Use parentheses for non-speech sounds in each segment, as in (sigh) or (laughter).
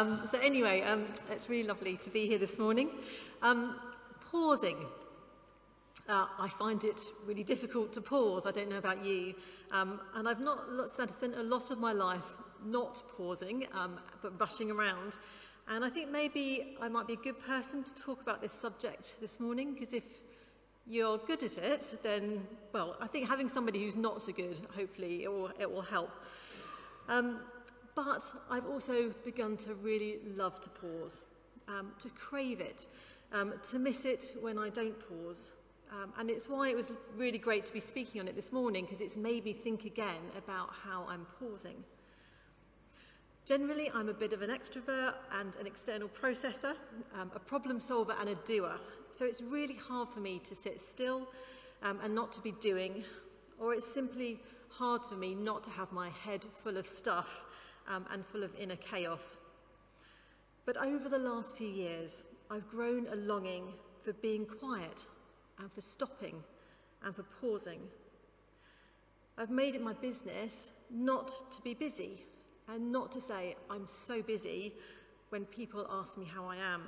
Um, so anyway, um, it's really lovely to be here this morning. Um, pausing. Uh, I find it really difficult to pause. I don't know about you. Um, and I've not spent a lot of my life not pausing, um, but rushing around. And I think maybe I might be a good person to talk about this subject this morning, because if you're good at it, then, well, I think having somebody who's not so good, hopefully, it will, it will help. Um, but I've also begun to really love to pause, um, to crave it, um, to miss it when I don't pause. Um, and it's why it was really great to be speaking on it this morning, because it's made me think again about how I'm pausing. Generally, I'm a bit of an extrovert and an external processor, um, a problem solver and a doer. So it's really hard for me to sit still um, and not to be doing, or it's simply hard for me not to have my head full of stuff um, and full of inner chaos. But over the last few years, I've grown a longing for being quiet and for stopping and for pausing. I've made it my business not to be busy and not to say I'm so busy when people ask me how I am,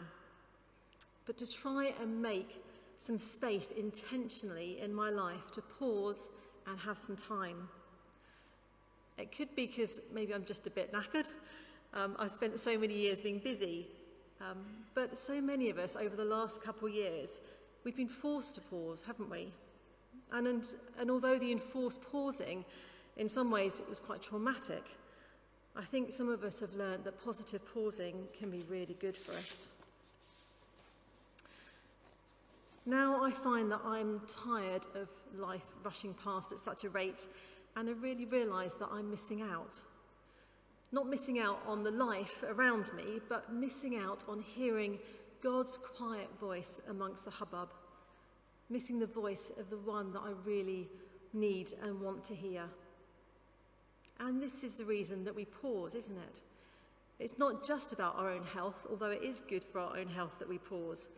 but to try and make some space intentionally in my life to pause and have some time. It could be because maybe I'm just a bit knackered. Um, I've spent so many years being busy. Um, but so many of us over the last couple of years, we've been forced to pause, haven't we? And, and, and although the enforced pausing, in some ways, it was quite traumatic, I think some of us have learned that positive pausing can be really good for us. Now I find that I'm tired of life rushing past at such a rate, and I really realised that I'm missing out. Not missing out on the life around me, but missing out on hearing God's quiet voice amongst the hubbub, missing the voice of the one that I really need and want to hear. And this is the reason that we pause, isn't it? It's not just about our own health, although it is good for our own health that we pause,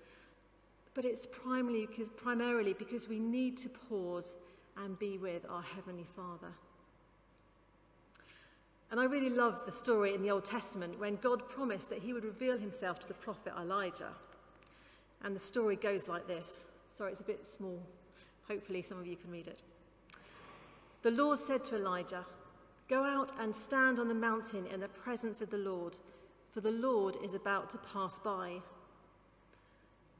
but it's primarily because, primarily because we need to pause and be with our Heavenly Father. And I really love the story in the Old Testament when God promised that he would reveal himself to the prophet Elijah. And the story goes like this. Sorry, it's a bit small. Hopefully, some of you can read it. The Lord said to Elijah, Go out and stand on the mountain in the presence of the Lord, for the Lord is about to pass by.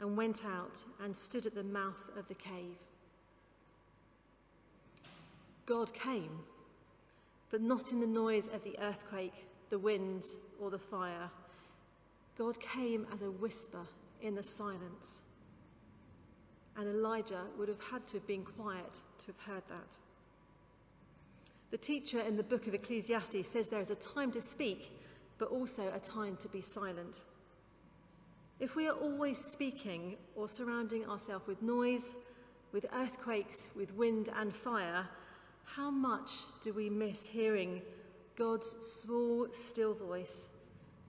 and went out and stood at the mouth of the cave. God came, but not in the noise of the earthquake, the wind, or the fire. God came as a whisper in the silence. And Elijah would have had to have been quiet to have heard that. The teacher in the book of Ecclesiastes says there is a time to speak, but also a time to be silent. If we are always speaking or surrounding ourselves with noise, with earthquakes, with wind and fire, how much do we miss hearing God's small, still voice,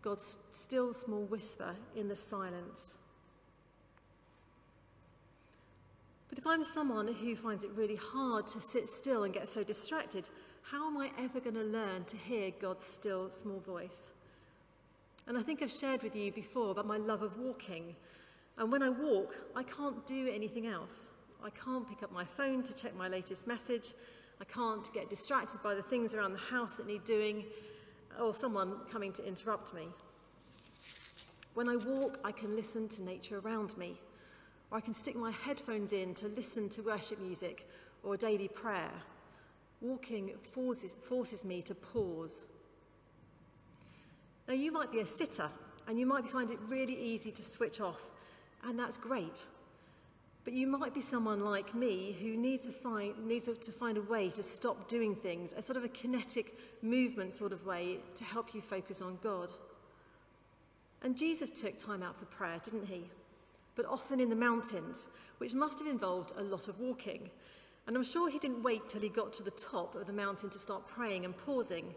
God's still, small whisper in the silence? But if I'm someone who finds it really hard to sit still and get so distracted, how am I ever going to learn to hear God's still, small voice? And I think I've shared with you before about my love of walking. And when I walk, I can't do anything else. I can't pick up my phone to check my latest message. I can't get distracted by the things around the house that need doing or someone coming to interrupt me. When I walk, I can listen to nature around me, or I can stick my headphones in to listen to worship music or daily prayer. Walking forces, forces me to pause now, you might be a sitter and you might find it really easy to switch off, and that's great. But you might be someone like me who needs to find, needs to find a way to stop doing things, a sort of a kinetic movement sort of way to help you focus on God. And Jesus took time out for prayer, didn't he? But often in the mountains, which must have involved a lot of walking. And I'm sure he didn't wait till he got to the top of the mountain to start praying and pausing.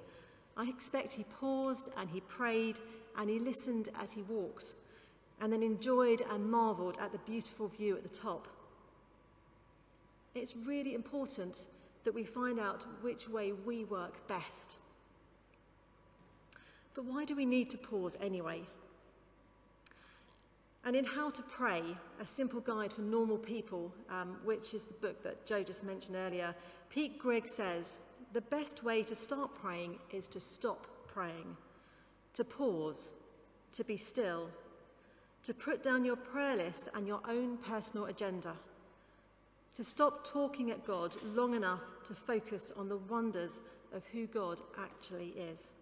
I expect he paused and he prayed and he listened as he walked, and then enjoyed and marvelled at the beautiful view at the top. It's really important that we find out which way we work best. But why do we need to pause anyway? And in How to Pray, a simple guide for normal people, um, which is the book that Joe just mentioned earlier, Pete Greig says the best way to start praying is to stop praying, to pause, to be still, to put down your prayer list and your own personal agenda, to stop talking at God long enough to focus on the wonders of who God actually is.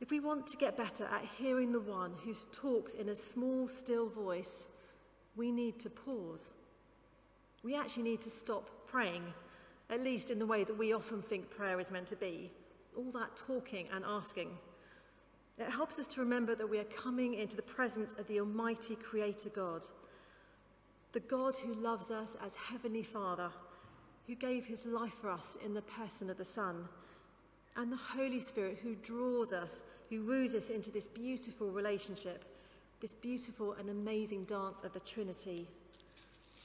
If we want to get better at hearing the one who talks in a small, still voice, we need to pause. We actually need to stop praying, at least in the way that we often think prayer is meant to be all that talking and asking. It helps us to remember that we are coming into the presence of the Almighty Creator God, the God who loves us as Heavenly Father, who gave his life for us in the person of the Son and the Holy Spirit who draws us, who woos us into this beautiful relationship, this beautiful and amazing dance of the Trinity.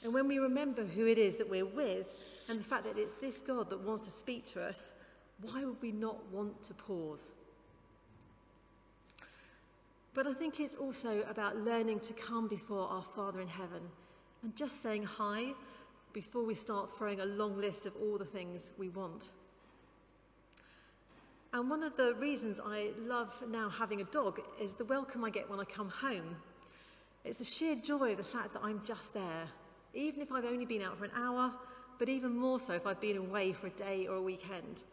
And when we remember who it is that we're with and the fact that it's this God that wants to speak to us, why would we not want to pause? But I think it's also about learning to come before our Father in heaven and just saying hi before we start throwing a long list of all the things we want. And one of the reasons I love now having a dog is the welcome I get when I come home. It's the sheer joy of the fact that I'm just there, even if I've only been out for an hour, but even more so if I've been away for a day or a weekend.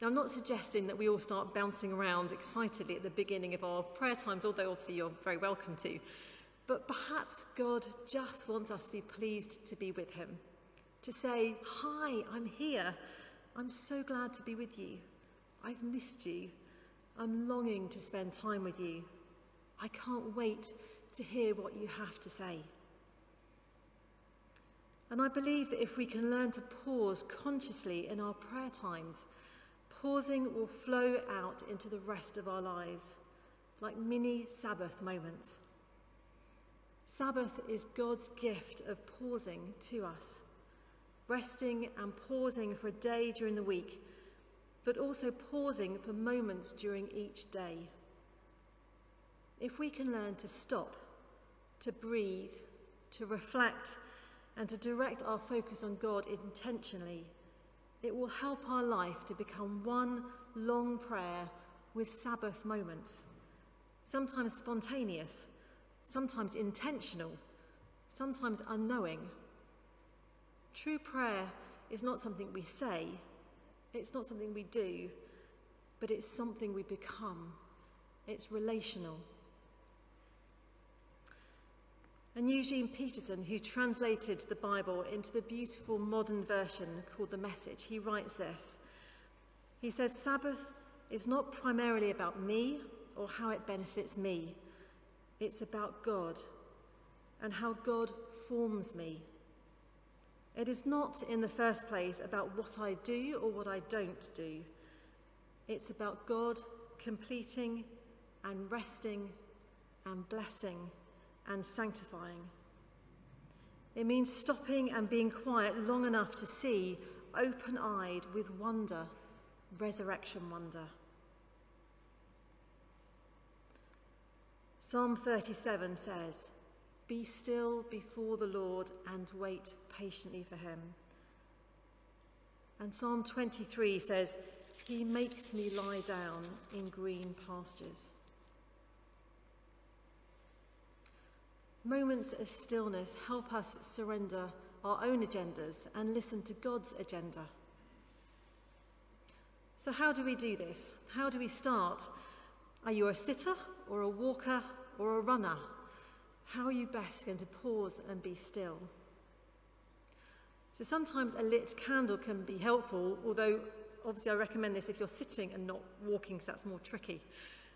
Now, I'm not suggesting that we all start bouncing around excitedly at the beginning of our prayer times, although obviously you're very welcome to. But perhaps God just wants us to be pleased to be with Him, to say, Hi, I'm here. I'm so glad to be with you. I've missed you. I'm longing to spend time with you. I can't wait to hear what you have to say. And I believe that if we can learn to pause consciously in our prayer times, pausing will flow out into the rest of our lives like mini Sabbath moments. Sabbath is God's gift of pausing to us, resting and pausing for a day during the week but also pausing for moments during each day. If we can learn to stop, to breathe, to reflect, and to direct our focus on God intentionally, it will help our life to become one long prayer with Sabbath moments, sometimes spontaneous, sometimes intentional, sometimes unknowing. True prayer is not something we say, it's not something we do, but it's something we become. It's relational. And Eugene Peterson, who translated the Bible into the beautiful modern version called The Message, he writes this. He says, Sabbath is not primarily about me or how it benefits me, it's about God and how God forms me it is not, in the first place, about what I do or what I don't do. It's about God completing and resting and blessing and sanctifying. It means stopping and being quiet long enough to see, open eyed with wonder, resurrection wonder. Psalm 37 says, be still before the Lord and wait patiently for him. And Psalm 23 says, He makes me lie down in green pastures. Moments of stillness help us surrender our own agendas and listen to God's agenda. So, how do we do this? How do we start? Are you a sitter or a walker or a runner? How are you best going to pause and be still? So sometimes a lit candle can be helpful, although obviously I recommend this if you're sitting and not walking, because that's more tricky.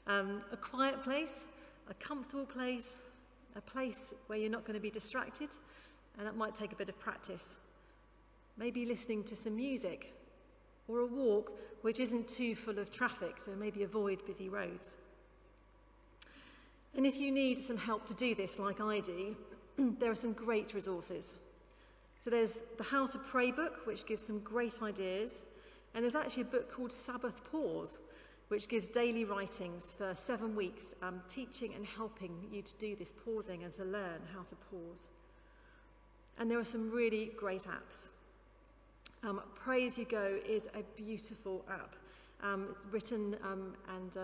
Um, a quiet place, a comfortable place, a place where you're not going to be distracted, and that might take a bit of practice. Maybe listening to some music, or a walk which isn't too full of traffic, so maybe avoid busy roads. And if you need some help to do this, like I do, (clears throat) there are some great resources. So there's the How to Pray book, which gives some great ideas. And there's actually a book called Sabbath Pause, which gives daily writings for seven weeks, um, teaching and helping you to do this pausing and to learn how to pause. And there are some really great apps. Um, Pray As You Go is a beautiful app. Um, it's written um, and uh,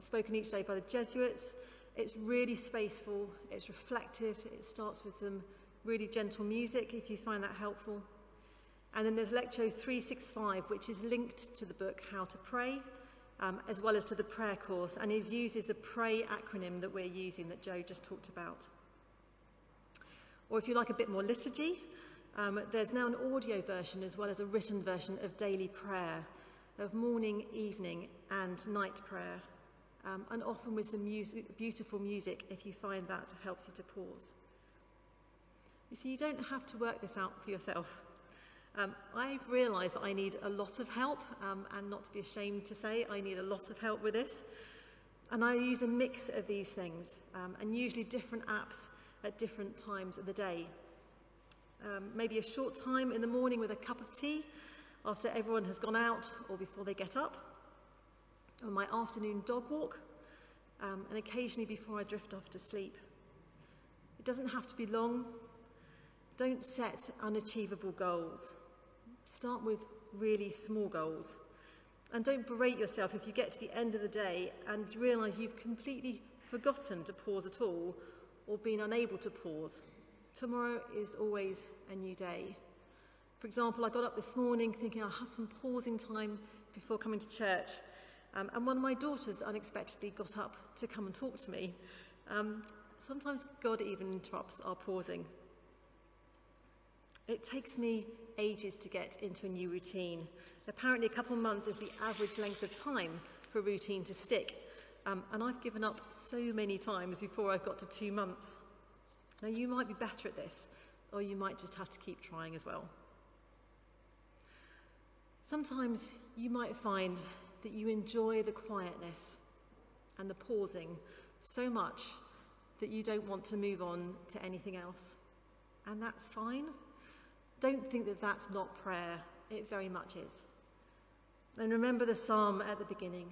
spoken each day by the Jesuits. It's really spaceful, it's reflective, it starts with some really gentle music if you find that helpful. And then there's Lectio 365, which is linked to the book How to Pray, um, as well as to the prayer course, and is uses the PRAY acronym that we're using that Joe just talked about. Or if you like a bit more liturgy, um, there's now an audio version as well as a written version of daily prayer, of morning, evening, and night prayer, um, and often with some music, beautiful music if you find that helps you to pause. You see, you don't have to work this out for yourself. Um, I've realised that I need a lot of help, um, and not to be ashamed to say, I need a lot of help with this. And I use a mix of these things, um, and usually different apps at different times of the day. Um, maybe a short time in the morning with a cup of tea after everyone has gone out or before they get up, or my afternoon dog walk, um, and occasionally before I drift off to sleep. It doesn't have to be long. Don't set unachievable goals. Start with really small goals. And don't berate yourself if you get to the end of the day and realise you've completely forgotten to pause at all or been unable to pause. Tomorrow is always a new day. For example, I got up this morning thinking I'll have some pausing time before coming to church. Um, and one of my daughters unexpectedly got up to come and talk to me. Um, sometimes God even interrupts our pausing. It takes me ages to get into a new routine. Apparently, a couple of months is the average length of time for a routine to stick. Um, and I've given up so many times before I've got to two months. Now, you might be better at this, or you might just have to keep trying as well. Sometimes you might find that you enjoy the quietness and the pausing so much that you don't want to move on to anything else. And that's fine. Don't think that that's not prayer. It very much is. And remember the psalm at the beginning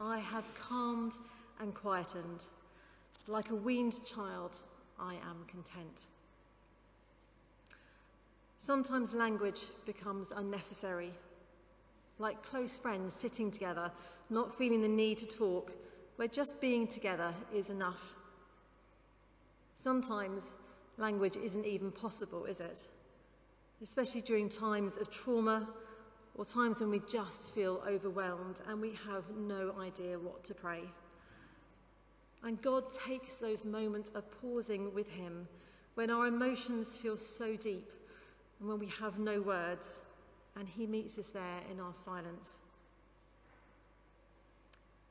I have calmed and quietened. Like a weaned child, I am content. Sometimes language becomes unnecessary, like close friends sitting together, not feeling the need to talk, where just being together is enough. Sometimes language isn't even possible, is it? Especially during times of trauma or times when we just feel overwhelmed and we have no idea what to pray. And God takes those moments of pausing with Him when our emotions feel so deep and when we have no words, and He meets us there in our silence.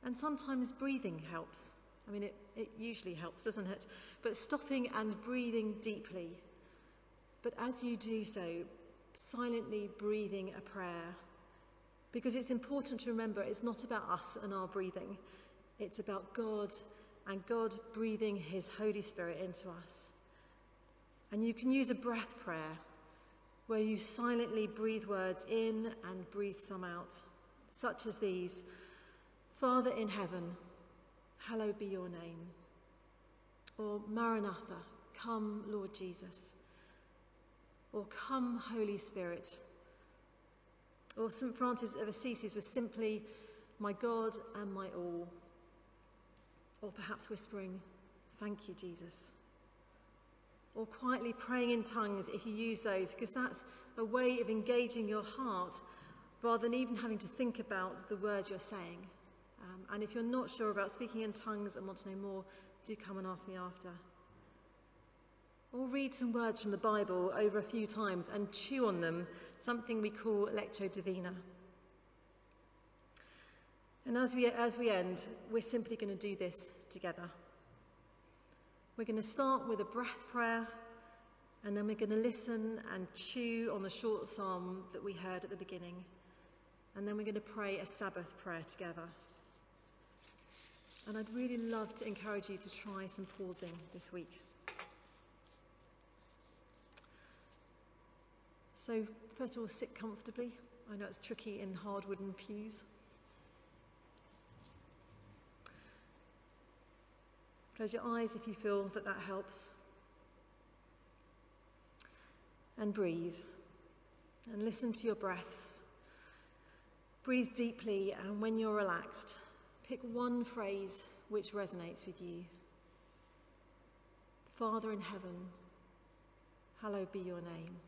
And sometimes breathing helps. I mean, it, it usually helps, doesn't it? But stopping and breathing deeply but as you do so, silently breathing a prayer. Because it's important to remember it's not about us and our breathing, it's about God and God breathing His Holy Spirit into us. And you can use a breath prayer where you silently breathe words in and breathe some out, such as these Father in heaven, hallowed be your name. Or Maranatha, come, Lord Jesus or Come, Holy Spirit. Or St. Francis of Assisi was simply, My God and my all. Or perhaps whispering, Thank you, Jesus. Or quietly praying in tongues if you use those, because that's a way of engaging your heart rather than even having to think about the words you're saying. Um, and if you're not sure about speaking in tongues and want to know more, do come and ask me after. Or read some words from the Bible over a few times and chew on them, something we call Lectio Divina. And as we, as we end, we're simply going to do this together. We're going to start with a breath prayer, and then we're going to listen and chew on the short psalm that we heard at the beginning. And then we're going to pray a Sabbath prayer together. And I'd really love to encourage you to try some pausing this week. So, first of all, sit comfortably. I know it's tricky in hard wooden pews. Close your eyes if you feel that that helps. And breathe. And listen to your breaths. Breathe deeply, and when you're relaxed, pick one phrase which resonates with you. Father in heaven, hallowed be your name.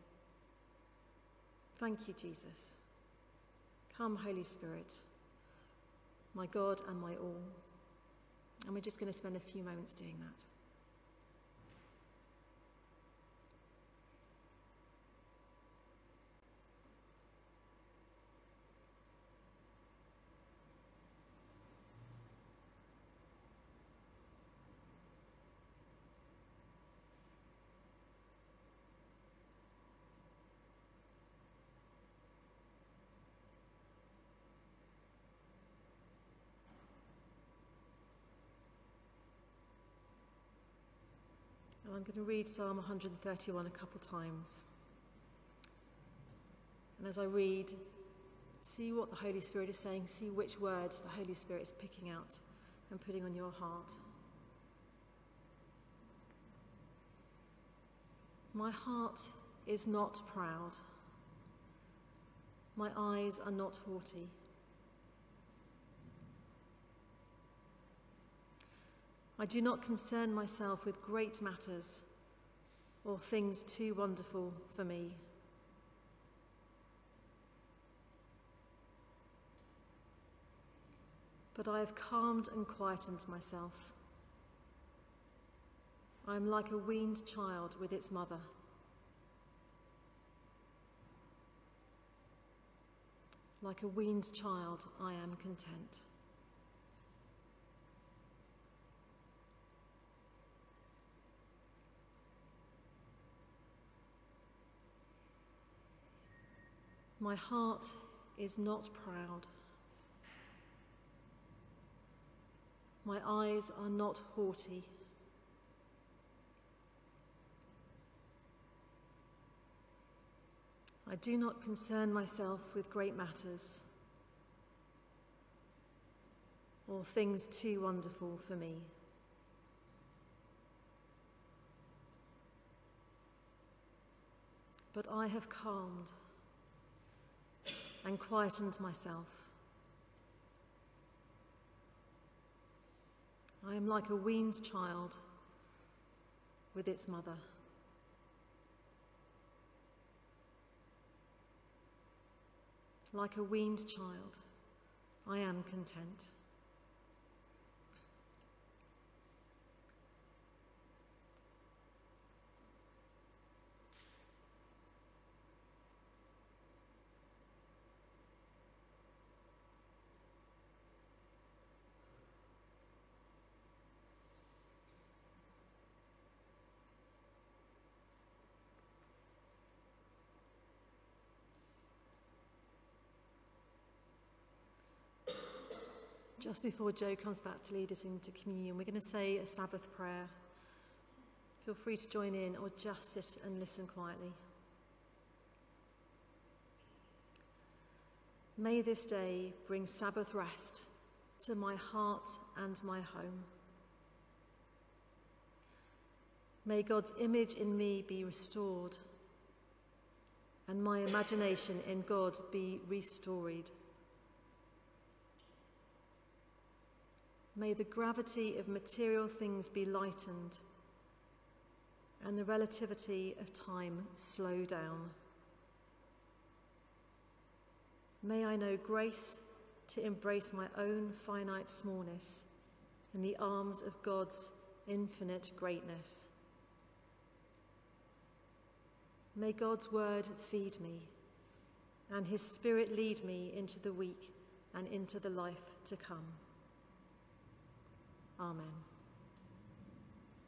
Thank you, Jesus. Come, Holy Spirit, my God and my all. And we're just going to spend a few moments doing that. I'm going to read Psalm 131 a couple times. And as I read, see what the Holy Spirit is saying, see which words the Holy Spirit is picking out and putting on your heart. My heart is not proud. My eyes are not haughty. I do not concern myself with great matters or things too wonderful for me. But I have calmed and quietened myself. I am like a weaned child with its mother. Like a weaned child, I am content. My heart is not proud. My eyes are not haughty. I do not concern myself with great matters or things too wonderful for me. But I have calmed and quietened myself. I am like a weaned child with its mother. Like a weaned child, I am content. Just before Joe comes back to lead us into communion, we're going to say a Sabbath prayer. Feel free to join in or just sit and listen quietly. May this day bring Sabbath rest to my heart and my home. May God's image in me be restored and my imagination in God be restored. May the gravity of material things be lightened and the relativity of time slow down. May I know grace to embrace my own finite smallness in the arms of God's infinite greatness. May God's word feed me and his spirit lead me into the week and into the life to come. Amen.